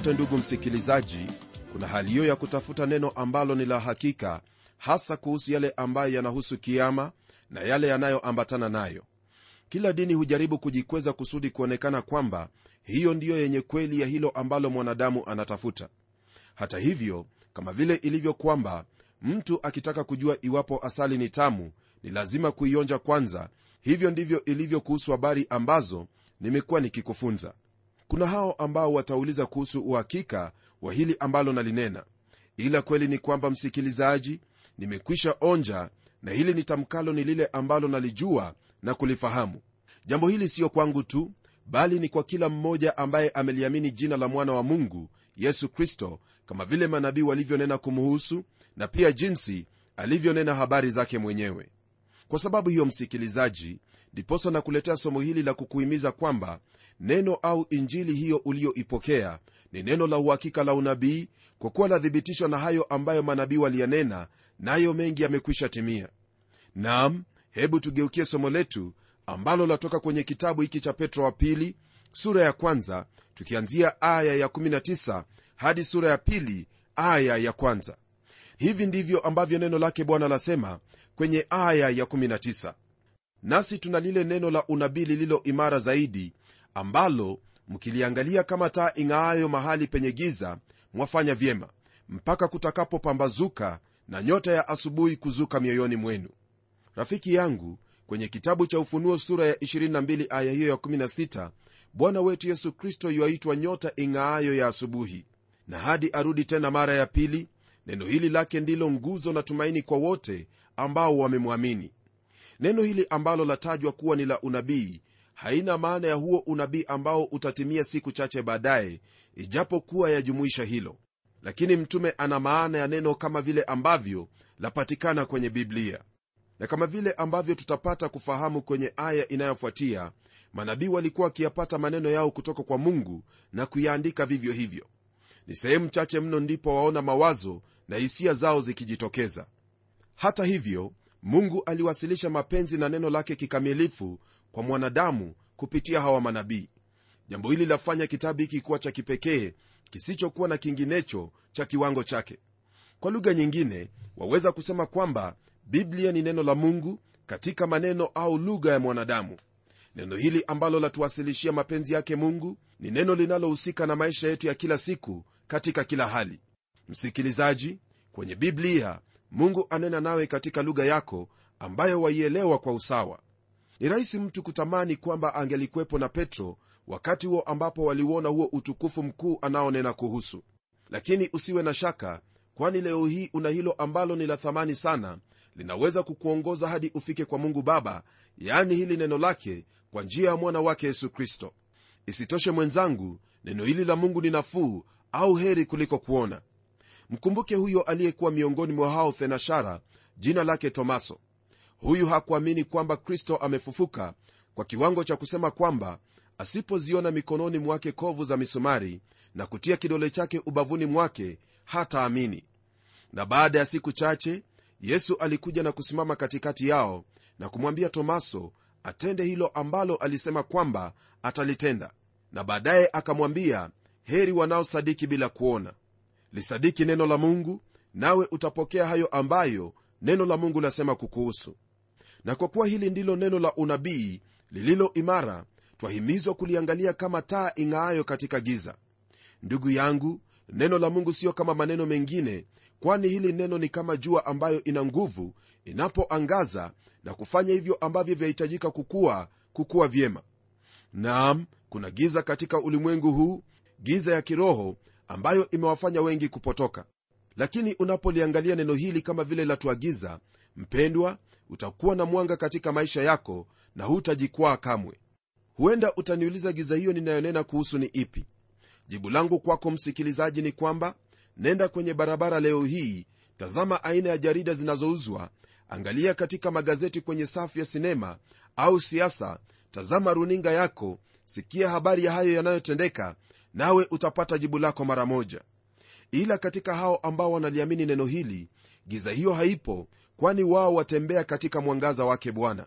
kote ndugu msikilizaji kuna hali hiyo ya kutafuta neno ambalo ni la hakika hasa kuhusu yale ambayo yanahusu kiama na yale yanayoambatana nayo. Kila dini hujaribu kujikweza kusudi kuonekana kwamba hiyo ndiyo yenye kweli ya hilo ambalo mwanadamu anatafuta. Hata hivyo kama vile ilivyo kwamba mtu akitaka kujua iwapo asali ni tamu ni lazima kuionja kwanza. Hivyo ndivyo ilivyo kuhusu habari ambazo nimekuwa nikikufunza kuna hao ambao watauliza kuhusu uhakika wa hili ambalo nalinena. Ila kweli ni kwamba msikilizaji nimekwisha onja na hili nitamkalo ni lile ambalo nalijua na kulifahamu. Jambo hili siyo kwangu tu bali ni kwa kila mmoja ambaye ameliamini jina la mwana wa mungu yesu kristo kama vile manabii walivyonena kumuhusu na pia jinsi alivyonena habari zake mwenyewe kwa sababu hiyo msikilizaji ndiposa na kuletea somo hili la kukuhimiza kwamba neno au injili hiyo uliyoipokea ni neno la uhakika la unabii kwa kuwa lathibitishwa na hayo ambayo manabii waliyanena nayo mengi yamekwisha timia. Nam hebu tugeukie somo letu ambalo latoka kwenye kitabu hiki cha petro wa pili sura ya kwanza tukianzia aya ya 19 hadi sura ya pili aya ya kwanza. Hivi ndivyo ambavyo neno lake bwana lasema kwenye aya ya 19 nasi tuna lile neno la unabii lililo imara zaidi ambalo mkiliangalia kama taa ing'aayo mahali penye giza mwafanya vyema mpaka kutakapopambazuka na nyota ya asubuhi kuzuka mioyoni mwenu. Rafiki yangu kwenye kitabu cha ufunuo sura ya 22 aya hiyo ya 16 bwana wetu yesu kristo yuaitwa nyota ing'aayo ya asubuhi. Na hadi arudi tena mara ya pili neno hili lake ndilo nguzo na tumaini kwa wote ambao wamemwamini. Neno hili ambalo latajwa kuwa ni la unabii haina maana ya huo unabii ambao utatimia siku chache baadaye ijapokuwa yajumuisha hilo. Lakini mtume ana maana ya neno kama vile ambavyo lapatikana kwenye biblia. Na kama vile ambavyo tutapata kufahamu kwenye aya inayofuatia manabii walikuwa wakiyapata maneno yao kutoka kwa mungu na kuyaandika vivyo hivyo. Ni sehemu chache mno ndipo waona mawazo na hisia zao zikijitokeza hata hivyo mungu aliwasilisha mapenzi na neno lake kikamilifu kwa mwanadamu kupitia hawa manabii. Jambo hili lafanya kitabu hiki kuwa cha kipekee kisichokuwa na kinginecho cha kiwango chake. Kwa lugha nyingine waweza kusema kwamba biblia ni neno la mungu katika maneno au lugha ya mwanadamu. Neno hili ambalo latuwasilishia mapenzi yake mungu ni neno linalohusika na maisha yetu ya kila siku katika kila hali. Msikilizaji kwenye biblia mungu anena nawe katika lugha yako ambayo waielewa kwa usawa. Ni rahisi mtu kutamani kwamba angelikuwepo na petro wakati huo ambapo waliuona huo utukufu mkuu anaonena kuhusu. Lakini usiwe na shaka kwani leo hii una hilo ambalo ni la thamani sana linaweza kukuongoza hadi ufike kwa mungu baba yaani hili neno lake kwa njia ya mwana wake yesu kristo. Isitoshe mwenzangu neno hili la mungu ni nafuu au heri kuliko kuona mkumbuke huyo aliyekuwa miongoni mwa hao thenashara jina lake tomaso. Huyu hakuamini kwamba kristo amefufuka kwa kiwango cha kusema kwamba asipoziona mikononi mwake kovu za misumari na kutia kidole chake ubavuni mwake hataamini. Na baada ya siku chache yesu alikuja na kusimama katikati yao na kumwambia tomaso atende hilo ambalo alisema kwamba atalitenda. Na baadaye akamwambia heri wanaosadiki bila kuona lisadiki neno la mungu nawe utapokea hayo ambayo neno la mungu lasema kukuhusu. Na kwa kuwa hili ndilo neno la unabii lililo imara twahimizwa kuliangalia kama taa ing'aayo katika giza. Ndugu yangu neno la mungu siyo kama maneno mengine kwani hili neno ni kama jua ambayo ina nguvu inapoangaza na kufanya hivyo ambavyo vyahitajika kukuwa kukuwa vyema. Naam kuna giza katika ulimwengu huu giza ya kiroho ambayo imewafanya wengi kupotoka. Lakini unapoliangalia neno hili kama vile latuagiza mpendwa utakuwa na mwanga katika maisha yako na hutajikwaa kamwe. Huenda utaniuliza giza hiyo ninayonena kuhusu ni ipi. Jibu langu kwako msikilizaji ni kwamba nenda kwenye barabara leo hii tazama aina ya jarida zinazouzwa angalia katika magazeti kwenye safu ya sinema au siasa tazama runinga yako sikia habari ya hayo yanayotendeka nawe utapata jibu lako mara moja. Ila katika hao ambao wanaliamini neno hili giza hiyo haipo kwani wao watembea katika mwangaza wake bwana.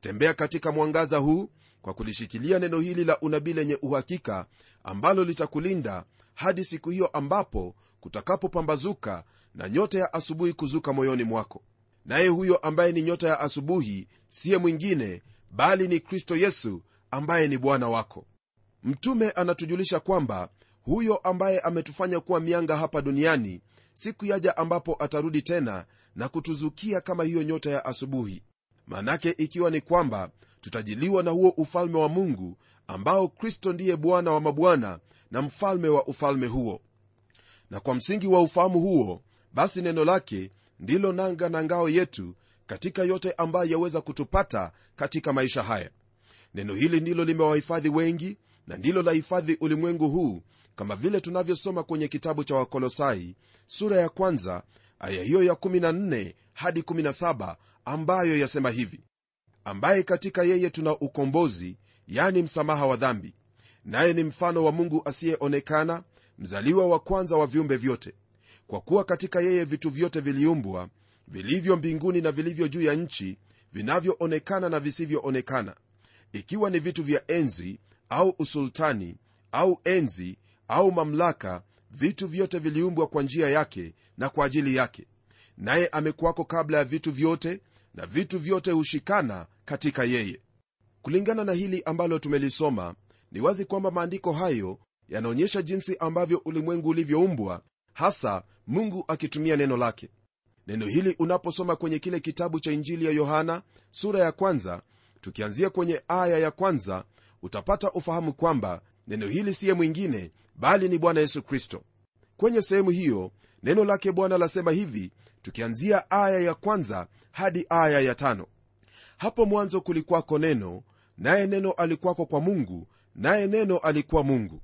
Tembea katika mwangaza huu kwa kulishikilia neno hili la unabii lenye uhakika ambalo litakulinda hadi siku hiyo ambapo kutakapopambazuka na nyota ya asubuhi kuzuka moyoni mwako. Naye huyo ambaye ni nyota ya asubuhi siye mwingine bali ni kristo yesu ambaye ni bwana wako mtume anatujulisha kwamba huyo ambaye ametufanya kuwa mianga hapa duniani siku yaja ambapo atarudi tena na kutuzukia kama hiyo nyota ya asubuhi. Manake ikiwa ni kwamba tutajiliwa na huo ufalme wa mungu ambao kristo ndiye bwana wa mabwana na mfalme wa ufalme huo. Na kwa msingi wa ufahamu huo basi neno lake ndilo nanga na ngao yetu katika yote ambayo yaweza kutupata katika maisha haya. Neno hili ndilo limewahifadhi wengi na ndilo la hifadhi ulimwengu huu kama vile tunavyosoma kwenye kitabu cha wakolosai sura ya kwanza aya hiyo ya 14 hadi 17 ambayo yasema hivi ambaye katika yeye tuna ukombozi yani msamaha wa dhambi naye ni mfano wa mungu asiyeonekana mzaliwa wa kwanza wa viumbe vyote. Kwa kuwa katika yeye vitu vyote viliumbwa vilivyo mbinguni na vilivyo juu ya nchi vinavyoonekana na visivyoonekana ikiwa ni vitu vya enzi au usultani au enzi au mamlaka vitu vyote viliumbwa kwa njia yake na kwa ajili yake. Naye amekuwako kabla ya vitu vyote na vitu vyote hushikana katika yeye. Kulingana na hili ambalo tumelisoma ni wazi kwamba maandiko hayo yanaonyesha jinsi ambavyo ulimwengu ulivyoumbwa hasa mungu akitumia neno lake. Neno hili unaposoma kwenye kile kitabu cha injili ya yohana sura ya kwanza tukianzia kwenye aya ya kwanza utapata ufahamu kwamba neno hili siye mwingine bali ni bwana yesu kristo. Kwenye sehemu hiyo neno lake bwana lasema hivi tukianzia aya ya kwanza hadi aya ya tano. Hapo mwanzo kulikwako neno naye neno alikuwako kwa mungu naye neno alikuwa mungu.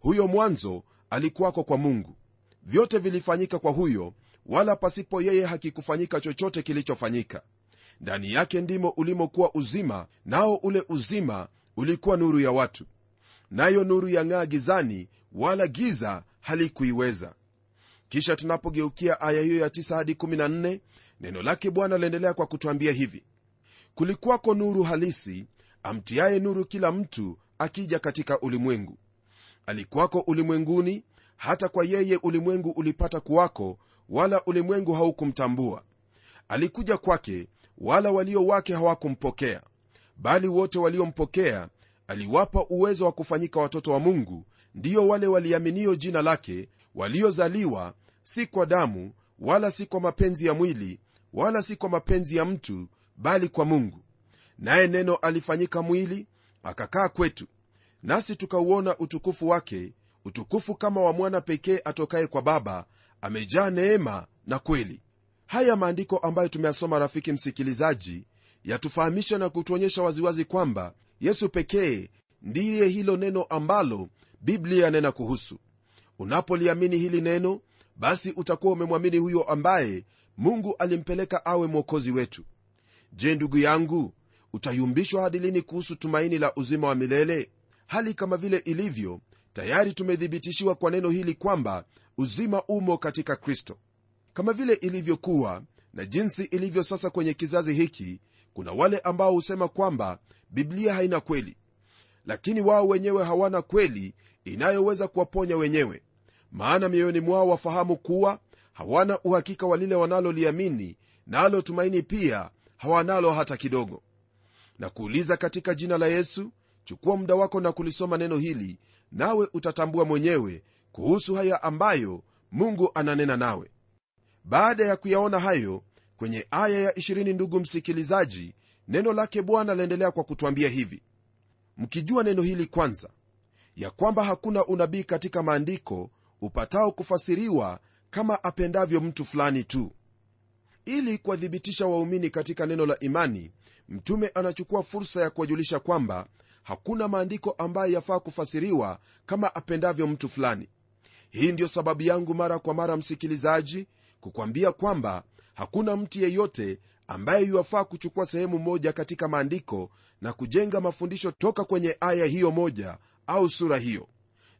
Huyo mwanzo alikuwako kwa mungu. Vyote vilifanyika kwa huyo wala pasipo yeye hakikufanyika chochote kilichofanyika. Ndani yake ndimo ulimokuwa uzima nao ule uzima ulikuwa nuru ya watu nayo nuru yang'aa gizani wala giza halikuiweza. Kisha tunapogeukia aya hiyo ya 9 hadi 14 neno lake bwana laendelea kwa kutwambia hivi kulikuwako nuru halisi amtiaye nuru kila mtu akija katika ulimwengu. Alikuwako ulimwenguni hata kwa yeye ulimwengu ulipata kuwako wala ulimwengu haukumtambua. Alikuja kwake wala walio wake hawakumpokea bali wote waliompokea aliwapa uwezo wa kufanyika watoto wa mungu ndiyo wale waliaminio jina lake waliozaliwa si kwa damu wala si kwa mapenzi ya mwili wala si kwa mapenzi ya mtu bali kwa mungu. Naye neno alifanyika mwili akakaa kwetu. Nasi tukauona utukufu wake utukufu kama wa mwana pekee atokaye kwa baba amejaa neema na kweli. Haya maandiko ambayo tumeyasoma rafiki msikilizaji yatufahamisha na kutuonyesha waziwazi kwamba yesu pekee ndiye hilo neno ambalo biblia yanena kuhusu. Unapoliamini hili neno basi utakuwa umemwamini huyo ambaye mungu alimpeleka awe mwokozi wetu. Je ndugu yangu utayumbishwa hadi lini kuhusu tumaini la uzima wa milele? Hali kama vile ilivyo tayari tumethibitishiwa kwa neno hili kwamba uzima umo katika kristo. Kama vile ilivyokuwa na jinsi ilivyo sasa kwenye kizazi hiki kuna wale ambao husema kwamba biblia haina kweli lakini wao wenyewe hawana kweli inayoweza kuwaponya wenyewe. Maana mioyoni mwao wafahamu kuwa hawana uhakika wa lile wanaloliamini nalo tumaini pia hawanalo hata kidogo. Na kuuliza katika jina la yesu chukua muda wako na kulisoma neno hili nawe utatambua mwenyewe kuhusu haya ambayo mungu ananena nawe. Baada ya kuyaona hayo kwenye aya ya 20 ndugu msikilizaji neno lake bwana laendelea kwa kutwambia hivi. Mkijua neno hili kwanza ya kwamba hakuna unabii katika maandiko upatao kufasiriwa kama apendavyo mtu fulani tu. Ili kuwathibitisha waumini katika neno la imani mtume anachukua fursa ya kuwajulisha kwamba hakuna maandiko ambayo yafaa kufasiriwa kama apendavyo mtu fulani. Hii ndiyo sababu yangu mara kwa mara msikilizaji kukwambia kwamba hakuna mtu yeyote ambaye yuwafaa kuchukua sehemu moja katika maandiko na kujenga mafundisho toka kwenye aya hiyo moja au sura hiyo.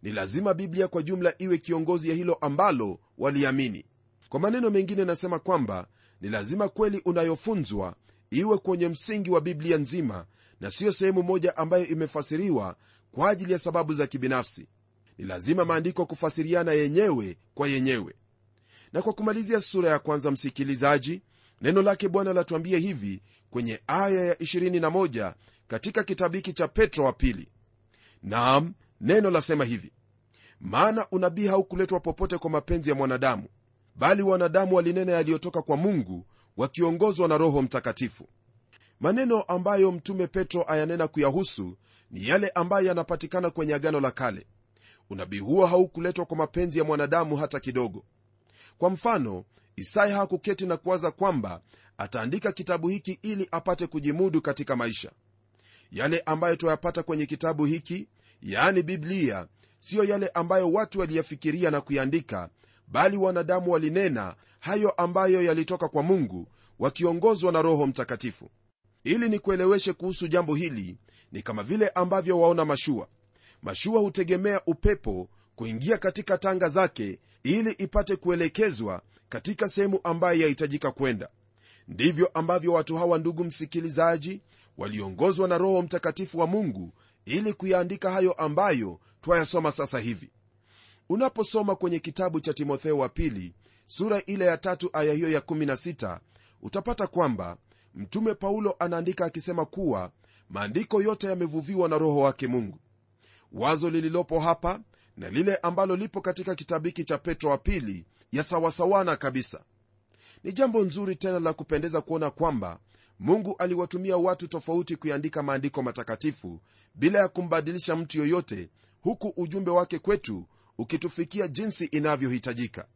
Ni lazima biblia kwa jumla iwe kiongozi ya hilo ambalo waliamini. Kwa maneno mengine nasema kwamba ni lazima kweli unayofunzwa iwe kwenye msingi wa biblia nzima na siyo sehemu moja ambayo imefasiriwa kwa ajili ya sababu za kibinafsi. Ni lazima maandiko kufasiriana yenyewe kwa yenyewe na kwa kumalizia sura ya kwanza msikilizaji neno lake bwana latuambia hivi kwenye aya ya 21 katika kitabu hiki cha petro wa pili. Naam neno lasema hivi maana unabii haukuletwa popote kwa mapenzi ya mwanadamu bali wanadamu walinena yaliyotoka kwa mungu wakiongozwa na roho mtakatifu. Maneno ambayo mtume petro ayanena kuyahusu ni yale ambayo yanapatikana kwenye agano la kale. Unabii huo haukuletwa kwa mapenzi ya mwanadamu hata kidogo kwa mfano isaya hakuketi na kuwaza kwamba ataandika kitabu hiki ili apate kujimudu katika maisha. Yale ambayo twayapata kwenye kitabu hiki yaani biblia siyo yale ambayo watu waliyafikiria na kuyaandika bali wanadamu walinena hayo ambayo yalitoka kwa mungu wakiongozwa na roho mtakatifu. Ili nikueleweshe kuhusu jambo hili ni kama vile ambavyo waona mashua. Mashua hutegemea upepo kuingia katika tanga zake ili ipate kuelekezwa katika sehemu ambayo yahitajika kwenda. Ndivyo ambavyo watu hawa ndugu msikilizaji waliongozwa na roho mtakatifu wa mungu ili kuyaandika hayo ambayo twayasoma sasa hivi. Unaposoma kwenye kitabu cha timotheo wa pili sura ile ya tatu aya hiyo ya 16 utapata kwamba mtume paulo anaandika akisema kuwa maandiko yote yamevuviwa na roho wake mungu. Wazo lililopo hapa na lile ambalo lipo katika kitabu cha petro wa pili yasawasawana kabisa. Ni jambo nzuri tena la kupendeza kuona kwamba mungu aliwatumia watu tofauti kuiandika maandiko matakatifu bila ya kumbadilisha mtu yoyote huku ujumbe wake kwetu ukitufikia jinsi inavyohitajika.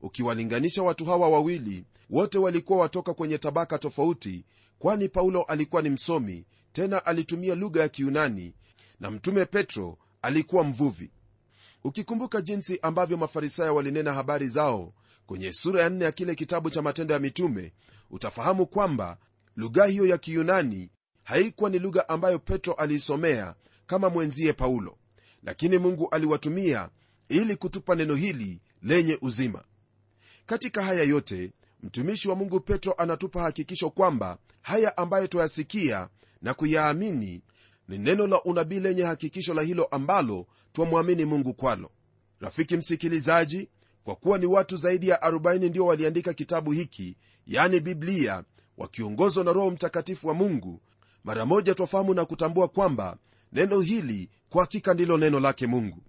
Ukiwalinganisha watu hawa wawili wote walikuwa watoka kwenye tabaka tofauti kwani paulo alikuwa ni msomi tena alitumia lugha ya kiunani na mtume petro alikuwa mvuvi ukikumbuka jinsi ambavyo mafarisayo walinena habari zao kwenye sura ya nne ya kile kitabu cha matendo ya mitume utafahamu kwamba lugha hiyo ya kiyunani haikuwa ni lugha ambayo petro aliisomea kama mwenzie paulo lakini mungu aliwatumia ili kutupa neno hili lenye uzima. Katika haya yote mtumishi wa mungu petro anatupa hakikisho kwamba haya ambayo twayasikia na kuyaamini ni neno la unabii lenye hakikisho la hilo ambalo twamwamini mungu kwalo. Rafiki msikilizaji kwa kuwa ni watu zaidi ya 40 ndio waliandika kitabu hiki yani biblia wakiongozwa na roho mtakatifu wa mungu mara moja twafahamu na kutambua kwamba neno hili kwa hakika ndilo neno lake mungu.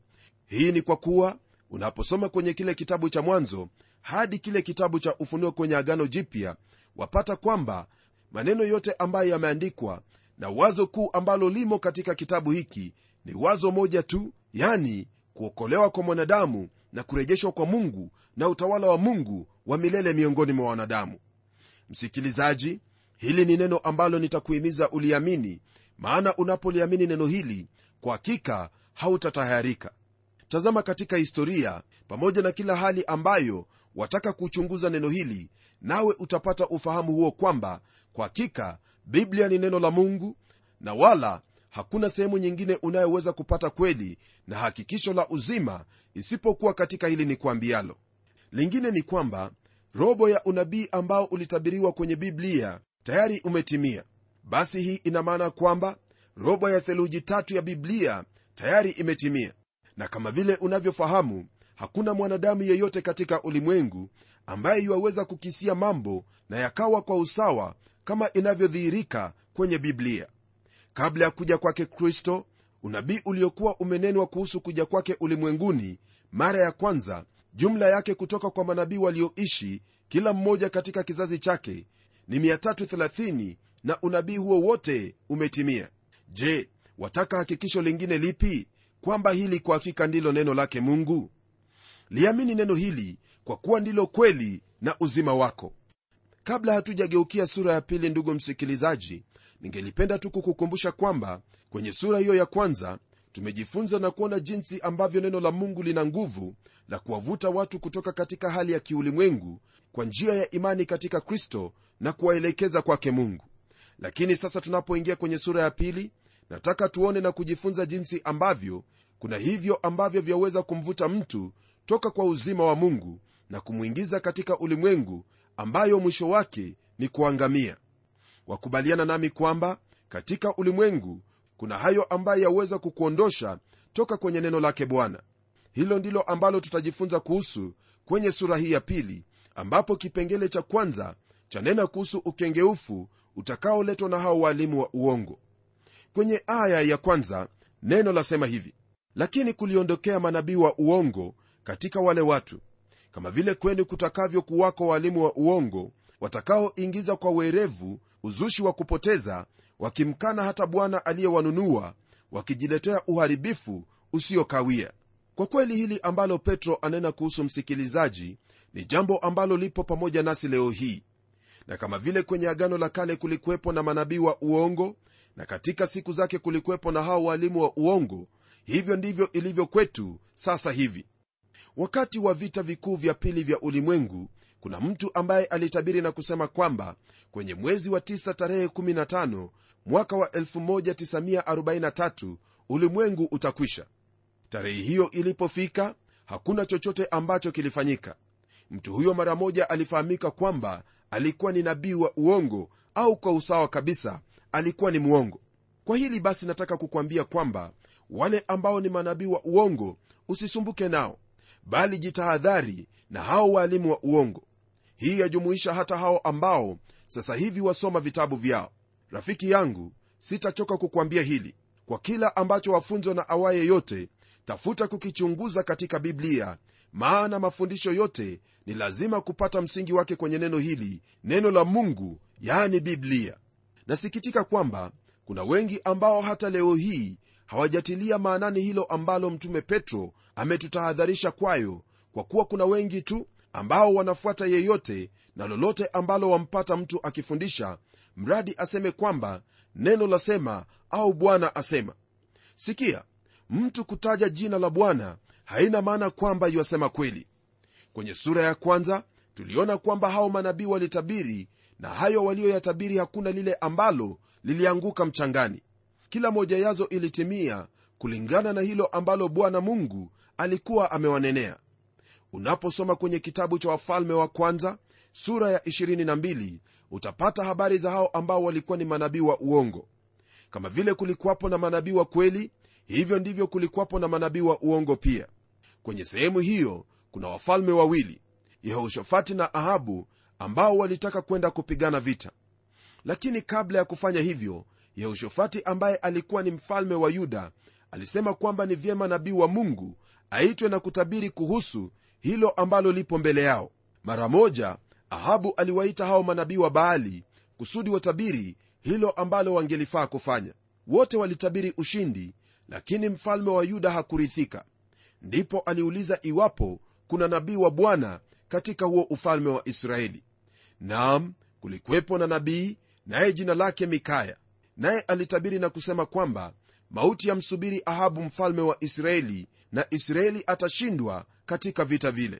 Hii ni kwa kuwa unaposoma kwenye kile kitabu cha mwanzo hadi kile kitabu cha ufunuo kwenye agano jipya wapata kwamba maneno yote ambayo yameandikwa na wazo kuu ambalo limo katika kitabu hiki ni wazo moja tu yani kuokolewa kwa mwanadamu na kurejeshwa kwa mungu na utawala wa mungu wa milele miongoni mwa wanadamu. Msikilizaji hili ni neno ambalo nitakuhimiza uliamini maana unapoliamini neno hili kwa hakika hautatahayarika. Tazama katika historia pamoja na kila hali ambayo wataka kuchunguza neno hili nawe utapata ufahamu huo kwamba kwa hakika biblia ni neno la mungu na wala hakuna sehemu nyingine unayoweza kupata kweli na hakikisho la uzima isipokuwa katika hili ni kuambialo lingine ni kwamba robo ya unabii ambao ulitabiriwa kwenye biblia tayari umetimia. Basi hii ina maana kwamba robo ya theluji tatu ya biblia tayari imetimia. Na kama vile unavyofahamu hakuna mwanadamu yeyote katika ulimwengu ambaye yuwaweza kukisia mambo na yakawa kwa usawa kama inavyodhihirika kwenye biblia. Kabla ya kuja kwake kristo unabii uliokuwa umenenwa kuhusu kuja kwake ulimwenguni mara ya kwanza jumla yake kutoka kwa manabii walioishi kila mmoja katika kizazi chake ni 330 na unabii huo wote umetimia. Je wataka hakikisho lingine lipi? Kwamba hili kwa hakika ndilo neno lake mungu? Liamini neno hili kwa kuwa ndilo kweli na uzima wako kabla hatujageukia sura ya pili ndugu msikilizaji ningelipenda tu kukukumbusha kwamba kwenye sura hiyo ya kwanza tumejifunza na kuona jinsi ambavyo neno la mungu lina nguvu la kuwavuta watu kutoka katika hali ya kiulimwengu kwa njia ya imani katika kristo na kuwaelekeza kwake mungu. Lakini sasa tunapoingia kwenye sura ya pili nataka tuone na kujifunza jinsi ambavyo kuna hivyo ambavyo vyaweza kumvuta mtu toka kwa uzima wa mungu na kumwingiza katika ulimwengu ambayo mwisho wake ni kuangamia. Wakubaliana nami kwamba katika ulimwengu kuna hayo ambayo yaweza kukuondosha toka kwenye neno lake bwana. Hilo ndilo ambalo tutajifunza kuhusu kwenye sura hii ya pili ambapo kipengele cha kwanza chanena kuhusu ukengeufu utakaoletwa na hao waalimu wa uongo. Kwenye aya ya kwanza neno lasema hivi lakini kuliondokea manabii wa uongo katika wale watu kama vile kwenu kutakavyo kuwako waalimu wa uongo watakaoingiza kwa werevu uzushi wa kupoteza wakimkana hata bwana aliyewanunua wakijiletea uharibifu usiokawia. Kwa kweli hili ambalo petro anena kuhusu msikilizaji ni jambo ambalo lipo pamoja nasi leo hii. Na kama vile kwenye agano la kale kulikuwepo na manabii wa uongo na katika siku zake kulikuwepo na hao walimu wa uongo hivyo ndivyo ilivyo kwetu sasa hivi wakati wa vita vikuu vya pili vya ulimwengu kuna mtu ambaye alitabiri na kusema kwamba kwenye mwezi wa 9 tarehe 15 mwaka wa 1943 ulimwengu utakwisha. Tarehe hiyo ilipofika hakuna chochote ambacho kilifanyika. Mtu huyo mara moja alifahamika kwamba alikuwa ni nabii wa uongo au kwa usawa kabisa alikuwa ni mwongo. Kwa hili basi nataka kukwambia kwamba wale ambao ni manabii wa uongo usisumbuke nao bali jitahadhari na hao waalimu wa uongo. Hii yajumuisha hata hao ambao sasa hivi wasoma vitabu vyao. Rafiki yangu sitachoka kukwambia hili. Kwa kila ambacho wafunzwa na awaye yote tafuta kukichunguza katika biblia maana mafundisho yote ni lazima kupata msingi wake kwenye neno hili neno la mungu yani biblia. Nasikitika kwamba kuna wengi ambao hata leo hii hawajatilia maanani hilo ambalo mtume petro ametutahadharisha kwayo kwa kuwa kuna wengi tu ambao wanafuata yeyote na lolote ambalo wampata mtu akifundisha mradi aseme kwamba neno lasema au bwana asema. Sikia mtu kutaja jina la bwana haina maana kwamba yuasema kweli. Kwenye sura ya kwanza tuliona kwamba hao manabii walitabiri na hayo walioyatabiri hakuna lile ambalo lilianguka mchangani. Kila moja yazo ilitimia kulingana na hilo ambalo bwana mungu alikuwa amewanenea. Unaposoma kwenye kitabu cha wafalme wa kwanza sura ya 22 utapata habari za hao ambao walikuwa ni manabii wa uongo. Kama vile kulikuwapo na manabii wa kweli hivyo ndivyo kulikuwapo na manabii wa uongo pia. Kwenye sehemu hiyo kuna wafalme wawili yehoshafati na ahabu ambao walitaka kwenda kupigana vita. Lakini kabla ya kufanya hivyo yehoshafati ambaye alikuwa ni mfalme wa yuda alisema kwamba ni vyema nabii wa mungu aitwe na kutabiri kuhusu hilo ambalo lipo mbele yao. Mara moja ahabu aliwaita hao manabii wa baali kusudi watabiri hilo ambalo wangelifaa kufanya. Wote walitabiri ushindi lakini mfalme wa yuda hakurithika ndipo aliuliza iwapo kuna nabii wa bwana katika huo ufalme wa israeli. Naam kulikuwepo na nabii naye jina lake mikaya. Naye alitabiri na kusema kwamba mauti yamsubiri ahabu mfalme wa israeli na israeli atashindwa katika vita vile.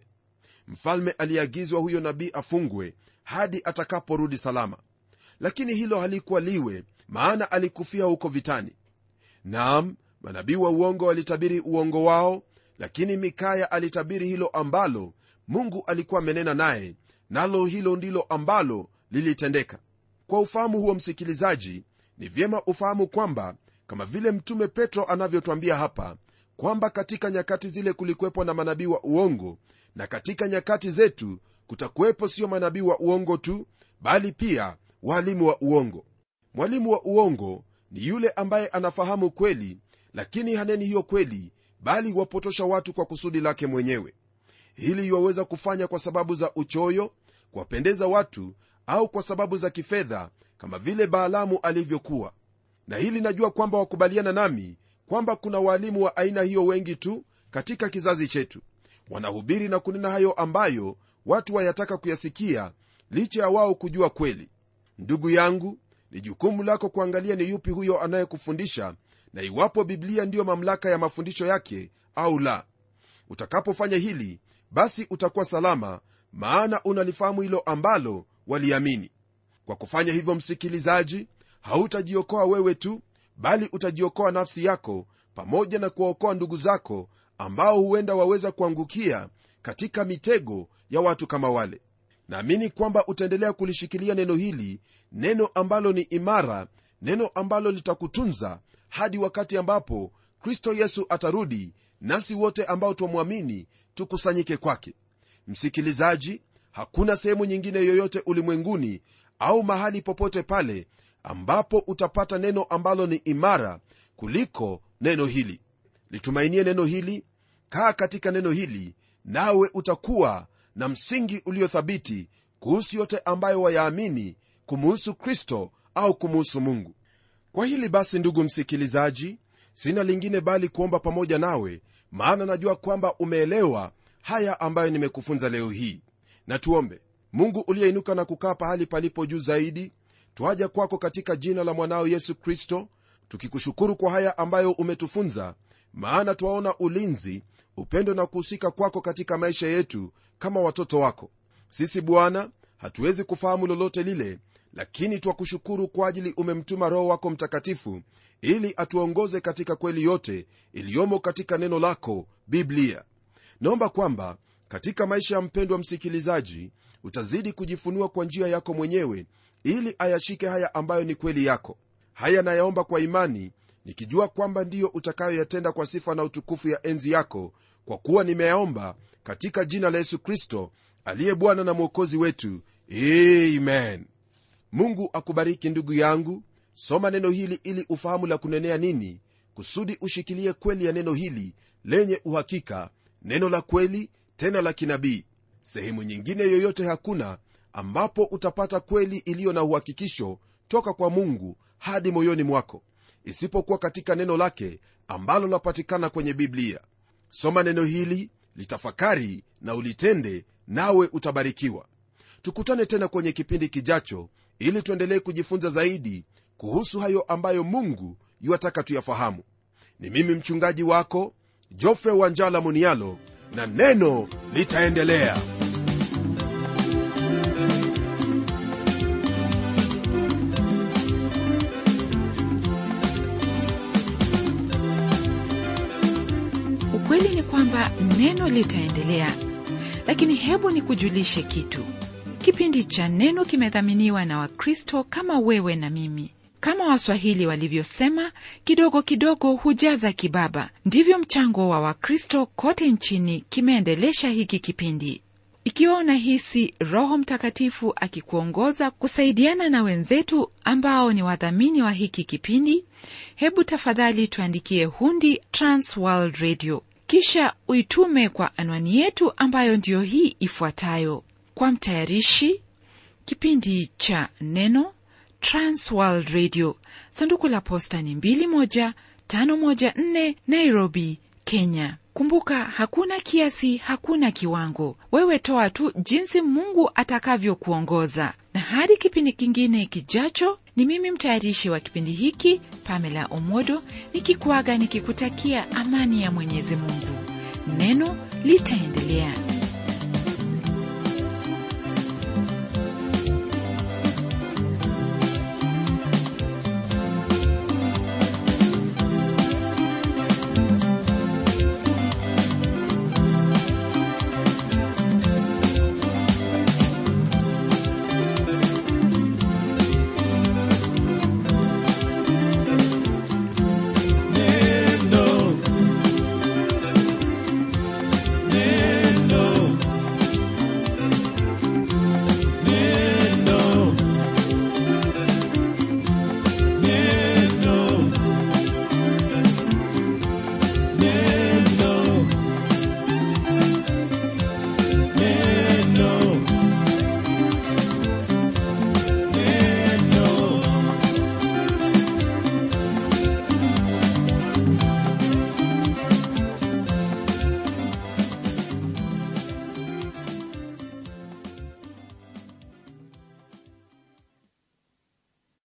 Mfalme aliagizwa huyo nabii afungwe hadi atakaporudi salama. Lakini hilo halikuwa liwe maana alikufia huko vitani. Naam manabii wa uongo walitabiri uongo wao lakini mikaya alitabiri hilo ambalo mungu alikuwa amenena naye nalo hilo ndilo ambalo lilitendeka. Kwa ufahamu huo msikilizaji ni vyema ufahamu kwamba kama vile mtume petro anavyotwambia hapa kwamba katika nyakati zile kulikuwepo na manabii wa uongo na katika nyakati zetu kutakuwepo sio manabii wa uongo tu bali pia walimu wa uongo. Mwalimu wa uongo ni yule ambaye anafahamu kweli lakini haneni hiyo kweli bali wapotosha watu kwa kusudi lake mwenyewe. Hili iwaweza kufanya kwa sababu za uchoyo kuwapendeza watu au kwa sababu za kifedha kama vile baalamu alivyokuwa. Na hili najua kwamba wakubaliana nami kwamba kuna waalimu wa aina hiyo wengi tu katika kizazi chetu. Wanahubiri na kunena hayo ambayo watu wayataka kuyasikia licha ya wao kujua kweli. Ndugu yangu ni jukumu lako kuangalia ni yupi huyo anayekufundisha na iwapo biblia ndiyo mamlaka ya mafundisho yake au la. Utakapofanya hili basi utakuwa salama maana unalifahamu hilo ambalo waliamini. Kwa kufanya hivyo msikilizaji hautajiokoa wewe tu bali utajiokoa nafsi yako pamoja na kuwaokoa ndugu zako ambao huenda waweza kuangukia katika mitego ya watu kama wale. Naamini kwamba utaendelea kulishikilia neno hili neno ambalo ni imara neno ambalo litakutunza hadi wakati ambapo kristo yesu atarudi nasi wote ambao twamwamini tukusanyike kwake. Msikilizaji hakuna sehemu nyingine yoyote ulimwenguni au mahali popote pale ambapo utapata neno ambalo ni imara kuliko neno hili. Litumainie neno hili kaa katika neno hili nawe utakuwa na msingi uliothabiti kuhusu yote ambayo wayaamini kumuhusu kristo au kumuhusu mungu. Kwa hili basi ndugu msikilizaji sina lingine bali kuomba pamoja nawe maana najua kwamba umeelewa haya ambayo nimekufunza leo hii. Na mungu uliyeinuka na kukaa pahali palipo juu zaidi twaja kwako katika jina la mwanao yesu kristo tukikushukuru kwa haya ambayo umetufunza maana twaona ulinzi upendo na kuhusika kwako katika maisha yetu kama watoto wako. Sisi bwana hatuwezi kufahamu lolote lile lakini twakushukuru kwa ajili umemtuma roho wako mtakatifu ili atuongoze katika kweli yote iliyomo katika neno lako biblia. Naomba kwamba katika maisha ya mpendwa msikilizaji utazidi kujifunua kwa njia yako mwenyewe ili ayashike haya ambayo ni kweli yako. Haya nayaomba kwa imani nikijua kwamba ndiyo utakayoyatenda kwa sifa na utukufu ya enzi yako kwa kuwa nimeyaomba katika jina la yesu kristo aliye bwana na mwokozi wetu. Amen. Mungu akubariki ndugu yangu. Soma neno hili ili ufahamu la kunenea nini kusudi ushikilie kweli ya neno hili lenye uhakika neno la kweli tena la kinabii. Sehemu nyingine yoyote hakuna ambapo utapata kweli iliyo na uhakikisho toka kwa mungu hadi moyoni mwako isipokuwa katika neno lake ambalo lapatikana kwenye biblia. Soma neno hili litafakari na ulitende nawe utabarikiwa. Tukutane tena kwenye kipindi kijacho ili tuendelee kujifunza zaidi kuhusu hayo ambayo mungu yuwataka tuyafahamu. Ni mimi mchungaji wako jofre wanjala munialo na neno litaendelea kwamba neno litaendelea. Lakini hebu nikujulishe kitu. Kipindi cha neno kimedhaminiwa na wakristo kama wewe na mimi. Kama waswahili walivyosema kidogo kidogo hujaza kibaba. Ndivyo mchango wa wakristo kote nchini kimeendelesha hiki kipindi. Ikiwa unahisi roho mtakatifu akikuongoza kusaidiana na wenzetu ambao ni wadhamini wa hiki kipindi hebu tafadhali tuandikie hundi transworld radio kisha uitume kwa anwani yetu ambayo ndiyo hii ifuatayo. Kwa mtayarishi kipindi cha neno transworld radio. Sanduku la posta ni 2154 nairobi kenya kumbuka hakuna kiasi hakuna kiwango. Wewe toa tu jinsi mungu atakavyokuongoza. Na hadi kipindi kingine kijacho ni mimi mtayarishi wa kipindi hiki pamela omodo nikikuaga nikikutakia amani ya mwenyezi mungu. Neno litaendelea